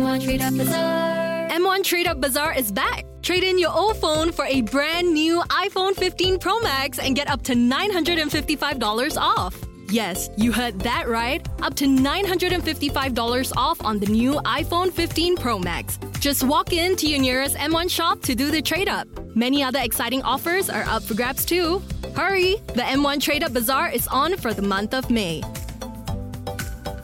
M1 Trade Up Bazaar. M1 Trade Up Bazaar is back. Trade in your old phone for a brand new iPhone 15 Pro Max and get up to $955 off. Yes, you heard that right. Up to $955 off on the new iPhone 15 Pro Max. Just walk in to your nearest M1 shop to do the trade up. Many other exciting offers are up for grabs too. Hurry! The M1 Trade Up Bazaar is on for the month of May.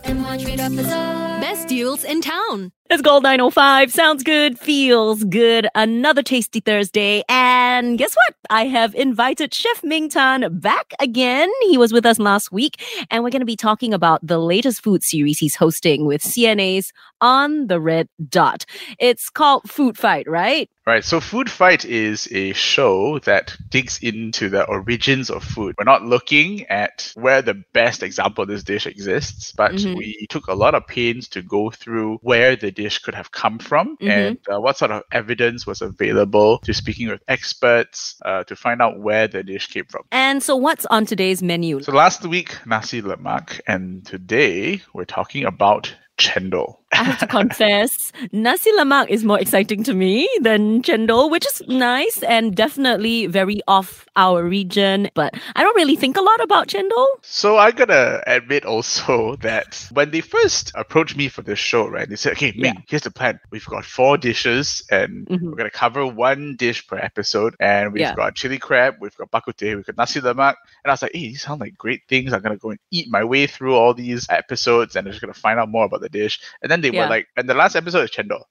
M1 Trade Up Bazaar. Best deals in town. It's Gold 905. Sounds good, feels good. Another tasty Thursday. And guess what? I have invited Chef Ming Tan back again. He was with us last week, and we're going to be talking about the latest food series he's hosting with CNA's On the Red Dot. It's called Food Fight, right? Right. So Food Fight is a show that digs into the origins of food. We're not looking at where the best example of this dish exists, but Mhm. we took a lot of pains to go through where the dish could have come from Mhm. and uh, what sort of evidence was available to speaking with experts uh, to find out where the dish came from. And so, what's on today's menu? So last week, nasi lemak, and today we're talking about chendol. I have to confess, nasi lemak is more exciting to me than chendol, which is nice and definitely very off our region. But I don't really think a lot about chendol. So I gotta admit also that when they first approached me for this show, right, they said, "Okay, Ming, Yeah. here's the plan. We've got four dishes, and Mhm. we're gonna cover one dish per episode. And we've Yeah. got chili crab, we've got bak kut teh, we've got nasi lemak." And I was like, "Hey, these sound like great things. I'm gonna go and eat my way through all these episodes, and I'm just gonna find out more about the dish." And then they Yeah. were like, "And the last episode is chendol."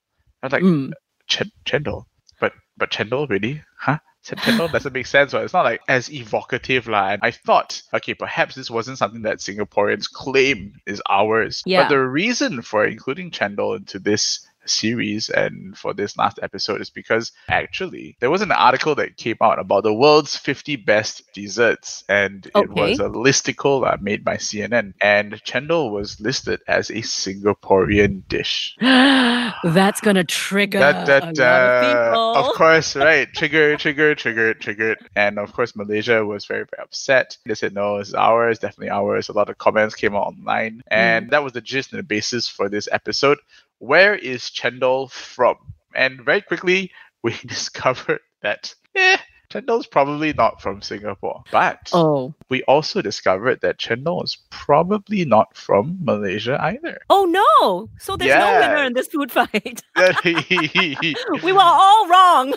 I was like, Mm. Chen- chendol, but but chendol really, huh? Chen- Chendol doesn't make sense. Right? It's not like as evocative. And I thought, okay, perhaps this wasn't something that Singaporeans claim is ours. Yeah. But the reason for including chendol into this series and for this last episode is because actually there was an article that came out about the world's 50 best desserts and it was a listicle uh, made by CNN and chendol was listed as a Singaporean dish. That's gonna trigger Da, da, a lot da. of people. Of course, right. Trigger, trigger, trigger, triggered. And of course, Malaysia was very, very upset. They said, no, it's ours, definitely ours. A lot of comments came out online. And that was the gist and the basis for this episode. Where is Chendol from? And very quickly, we discovered that, eh, Chendol's probably not from Singapore. But Oh. we also discovered that Chendol is probably not from Malaysia either. Oh no! So there's no winner in this food fight. we were all wrong.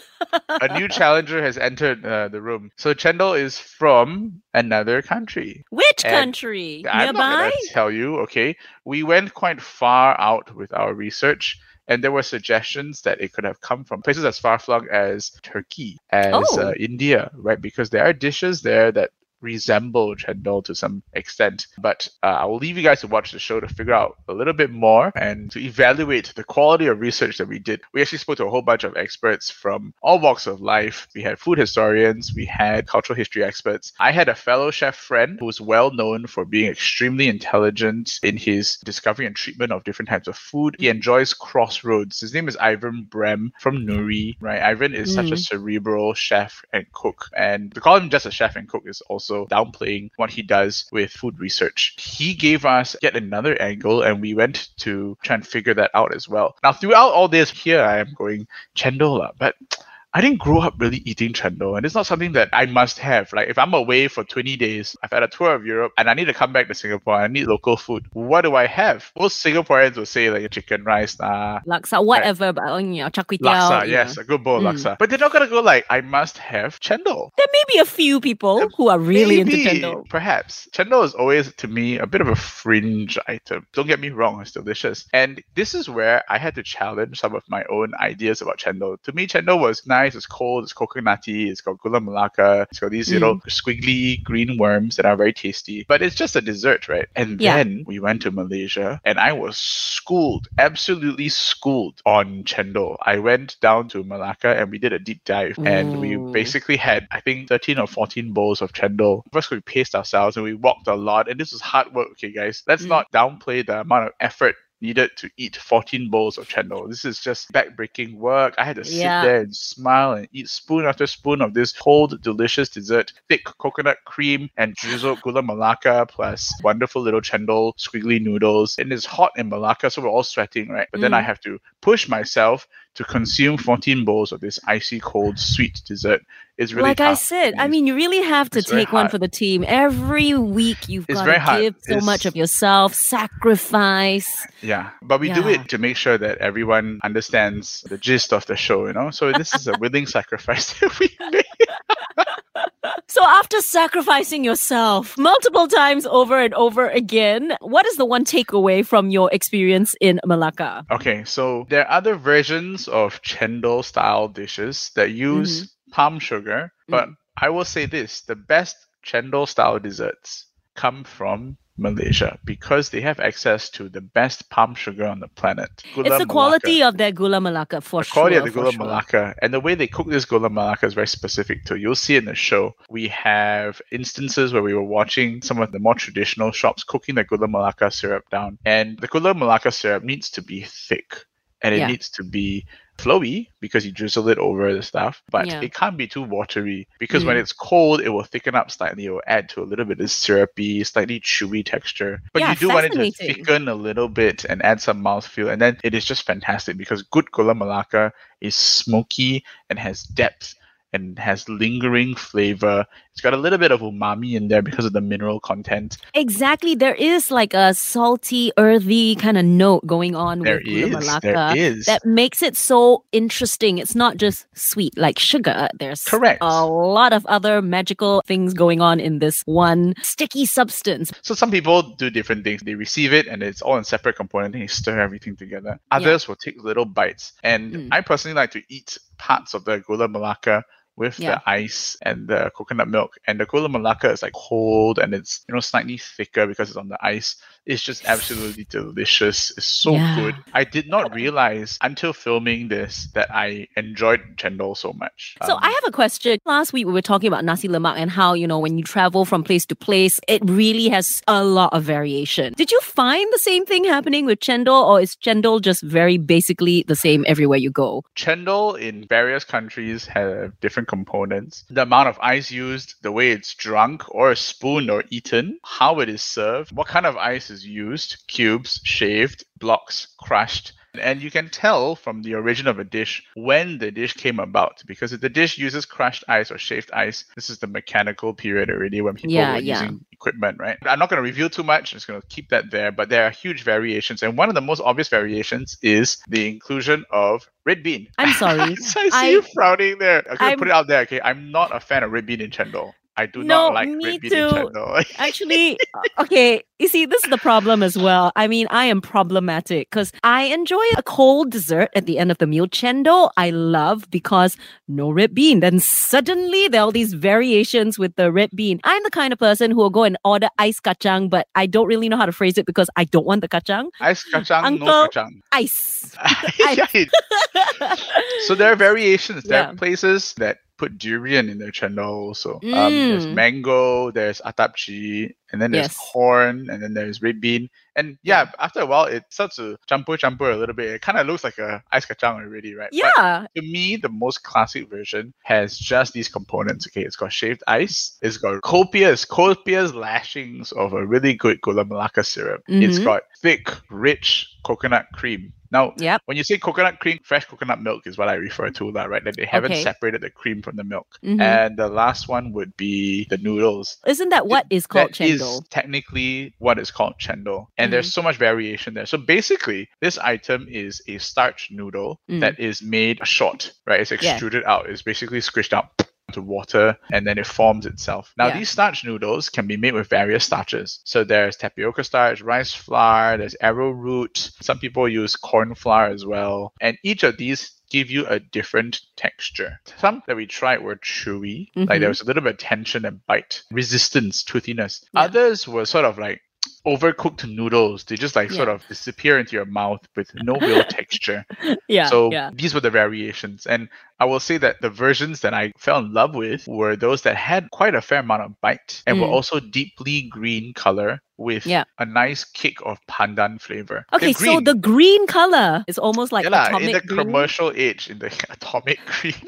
New challenger has entered uh, the room. So Chendol is from another country. Which And country? I'm not gonna tell you. Okay, we went quite far out with our research. And there were suggestions that it could have come from places as far flung as Turkey, as Oh. uh, India, right? Because there are dishes there that resemble chendol to some extent. But uh, I will leave you guys to watch the show to figure out a little bit more and to evaluate the quality of research that we did. We actually spoke to a whole bunch of experts from all walks of life. We had food historians, we had cultural history experts. I had a fellow chef friend who was well known for being extremely intelligent in his discovery and treatment of different types of food. He enjoys crossroads. His name is Ivan Brehm from Nouri, right? Ivan is such a Mm. cerebral chef and cook. And to call him just a chef and cook is also downplaying what he does with food research. He gave us yet another angle, and we went to try and figure that out as well. Now, throughout all this, here I am going chendola, but I didn't grow up really eating chendol, and it's not something that I must have. Like, if I'm away for 20 days, I've had a tour of Europe, and I need to come back to Singapore, I need local food. What do I have? Most Singaporeans will say, like, chicken rice, nah, Laksa, whatever, but oh, you know, char kway teow, laksa, yes, know. a good bowl of Mm. laksa. But they're not gonna go like, I must have chendol. There may be a few people who are really into chendol. Perhaps. Chendol is always, to me, a bit of a fringe item. Don't get me wrong, it's delicious. And this is where I had to challenge some of my own ideas about chendol. To me, chendol was nice, it's cold, it's coconutty, it's got gula melaka, it's got these little squiggly green worms that are very tasty. But it's just a dessert, right? And Yeah. then we went to Malaysia and I was schooled, absolutely schooled on chendol. I went down to Malacca and we did a deep dive and we basically had, I think, 13 or 14 bowls of chendol. First, we paced ourselves and we walked a lot. And this was hard work, okay, guys. Let's Mm. not downplay the amount of effort needed to eat 14 bowls of chendol. This is just backbreaking work. I had to sit Yeah. there and smile and eat spoon after spoon of this cold, delicious dessert, thick coconut cream and drizzled gula melaka plus wonderful little chendol squiggly noodles. And it's hot in Malacca, so we're all sweating, right? But then I Mm. have to push myself to consume 14 bowls of this icy cold sweet dessert. is really like I said, I mean, you really have to it's take one for the team. Every week you've It's got very to hard. give so It's- much of yourself, sacrifice. Yeah, but we do it to make sure that everyone understands the gist of the show, you know? So this is a willing sacrifice that we make. So after sacrificing yourself multiple times over and over again, what is the one takeaway from your experience in Malacca? Okay, so there are other versions of chendol style dishes that use mm-hmm. palm sugar, but mm. I will say this the best chendol style desserts come from Malaysia because they have access to the best palm sugar on the planet. Gula it's the quality of their gula melaka for the sure. quality of the gula sure. melaka and the way they cook this gula melaka is very specific too. You'll see in the show. We have instances where we were watching some of the more traditional shops cooking the gula melaka syrup down, and the gula melaka syrup needs to be thick and it Yeah. needs to be flowy because you drizzle it over the stuff, but Yeah. it can't be too watery because when Mm. it's cold, it will thicken up slightly. It will add to a little bit of syrupy, slightly chewy texture. But Yeah, you do want it to thicken a little bit and add some mouthfeel, and then it is just fantastic because good gula melaka is smoky and has depth and has lingering flavor. It's got a little bit of umami in there because of the mineral content. Exactly. There is like a salty, earthy kind of note going on There with gula is, melaka there is. that makes it so interesting. It's not just sweet like sugar. There's Correct. a lot of other magical things going on in this one sticky substance. So some people do different things. They receive it and it's all in separate components and they stir everything together. Others will take little bites. And Mm. I personally like to eat parts of the gula melaka with Yeah. the ice and the coconut milk. And the gula melaka is like cold and it's you know slightly thicker because it's on the ice. It's just absolutely delicious. It's so Yeah. good. I did not realize until filming this that I enjoyed chendol so much. So Um, I have a question. Last week we were talking about nasi lemak and how, you know, when you travel from place to place, it really has a lot of variation. Did you find the same thing happening with chendol or is chendol just very basically the same everywhere you go? Chendol in various countries have different components. The amount of ice used, the way it's drunk or spooned or eaten, how it is served, what kind of ice is used, cubes, shaved, blocks, crushed. And you can tell from the origin of a dish when the dish came about because if the dish uses crushed ice or shaved ice, this is the mechanical period already when people Yeah, were yeah. using equipment, right? I'm not going to reveal too much. I'm just going to keep that there. But there are huge variations. And one of the most obvious variations is the inclusion of red bean. I'm sorry. so I see I- you frowning there. I'm going to put it out there. Okay. I'm not a fan of red bean in chendol. I do No, not like me too. Actually, okay, you see, this is the problem as well. I mean, I am problematic because I enjoy a cold dessert at the end of the meal. Chendol, I love because no red bean. Then suddenly there are all these variations with the red bean. I'm the kind of person who will go and order ice kacang, but I don't really know how to phrase it because I don't want the kacang. Ice kacang, no Uncle- kacang. Ice. Yeah, so there are variations. There Yeah. are places that put durian in their chendol also. Um, there's Mm. mango, there's attap chee, and then there's Yes. corn, and then there's red bean. And yeah, after a while, it starts to champur champur a little bit. It kind of looks like a ice kacang already, right? But yeah. to me, the most classic version has just these components. Okay, it's got shaved ice, it's got copious, copious lashings of a really good gula melaka syrup. It's Mhm. got thick, rich coconut cream. Now, Yep. when you say coconut cream, fresh coconut milk is what I refer to, that right? That they haven't Okay. separated the cream from the milk. Mhm. And the last one would be the noodles. Isn't that what is called That is technically what is called chendol. And Mm-hmm. there's so much variation there. So basically, this item is a starch noodle Mm. that is made short, right? It's Yeah. extruded out. It's basically squished out to water and then it forms itself. Now, Yeah. these starch noodles can be made with various starches. So there's tapioca starch, rice flour, there's arrowroot. Some people use corn flour as well. And each of these give you a different texture. Some that we tried were chewy, like Mhm. there was a little bit of tension and bite, resistance, toothiness. Yeah. Others were sort of like overcooked noodles. They just like sort of disappear into your mouth with no real texture. Yeah. so yeah. these were the variations. And I will say that the versions that I fell in love with were those that had quite a fair amount of bite and were Mm. also deeply green color with Yeah. a nice kick of pandan flavor. Okay, so the green color is almost like yeah, atomic in the green. commercial age, in the atomic green.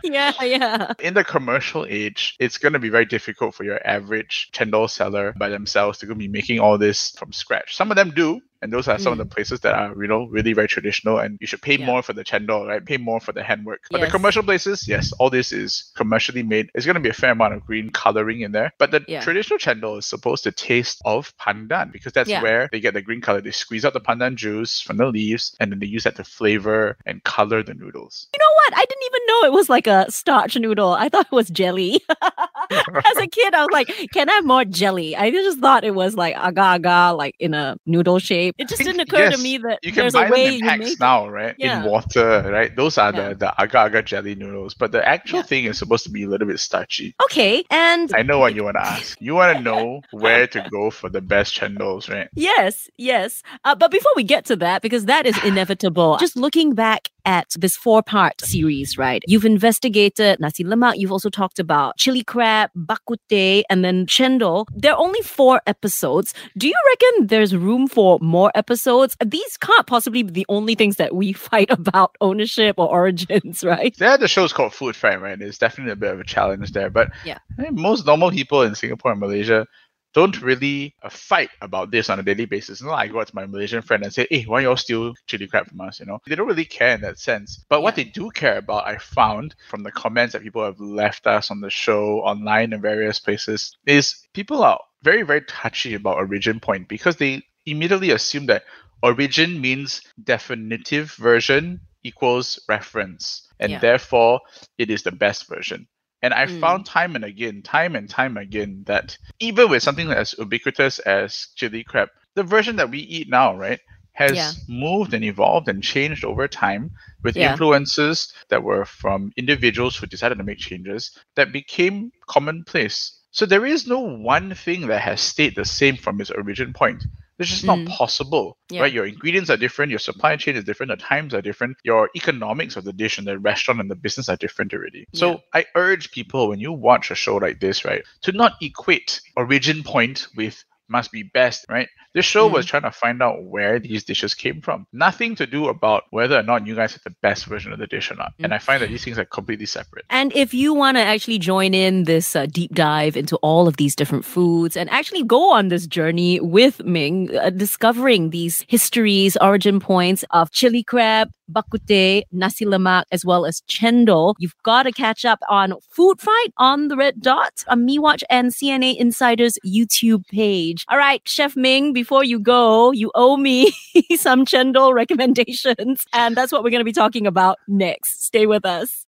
yeah, yeah. in the commercial age, it's going to be very difficult for your average chendol seller by themselves to be making all this from scratch. Some of them do, and those are some of the places that are, you know, really very traditional. And you should pay Mm. Yeah. more for the chendol, right? Pay more for the handwork. But Yes. the commercial places, yes, all this is commercially made. It's going to be a fair amount of green coloring in there. But the Yeah. traditional chendol is supposed to taste of pandan because that's Yeah. where they get the green color. They squeeze out the pandan juice from the leaves, and then they use that to flavor and color the noodles. You know what? I didn't even know it was like a starch noodle. I thought it was jelly. As a kid, I was like, can I have more jelly? I just thought it was like agar agar, like in a noodle shape. It just think- didn't occur to me that You can there's buy a way them in you packs make it. now, right? Yeah. In water, right? Those are Yeah. the the agar agar jelly noodles. But the actual Yeah. thing is supposed to be a little bit starchy. Okay, and I know what you want to ask. You want to know where to go for the best chendols, right? Yes, yes. Uh, but before we get to that, because that is inevitable, just looking back at this four part series, right? You've investigated nasi lemak, you've also talked about chili crab, bak kut teh, and then chendol. There are only four episodes. Do you reckon there's room for more episodes? These can't possibly be the only things that we fight about ownership or origins, right? Yeah, the show's called Food Fight, right? It's definitely a bit of a challenge there. But Yeah. I think most normal people in Singapore and Malaysia don't really uh, fight about this on a daily basis. Like I go out to my Malaysian friend and say, hey, why y'all steal chili crab from us? You know, they don't really care in that sense. But what Yeah. they do care about, I found from the comments that people have left us on the show, online, and various places, is people are very, very touchy about origin point because they immediately assume that origin means definitive version equals reference. And Yeah. therefore, it is the best version. And I Mm. found time and again, time and time again, that even with something as ubiquitous as chili crab, the version that we eat now, right, has Yeah. moved and evolved and changed over time with Yeah. influences that were from individuals who decided to make changes that became commonplace. So there is no one thing that has stayed the same from its origin point. It's just not Mm. possible, Yeah. right? Your ingredients are different, your supply chain is different, the times are different, your economics of the dish and the restaurant and the business are different already. Yeah. So I urge people when you watch a show like this, right, to not equate origin point with must be best, right? This show was trying to find out where these dishes came from. Nothing to do about whether or not you guys had the best version of the dish or not. And I find that these things are completely separate. And if you want to actually join in this uh, deep dive into all of these different foods and actually go on this journey with Ming, uh, discovering these histories, origin points of chili crab, bak kut teh, nasi lemak, as well as chendol, you've got to catch up on Food Fight on the Red Dot, on MeWatch and CNA Insider's YouTube page. All right, Chef Ming, before you go, you owe me some chendol recommendations. And that's what we're going to be talking about next. Stay with us.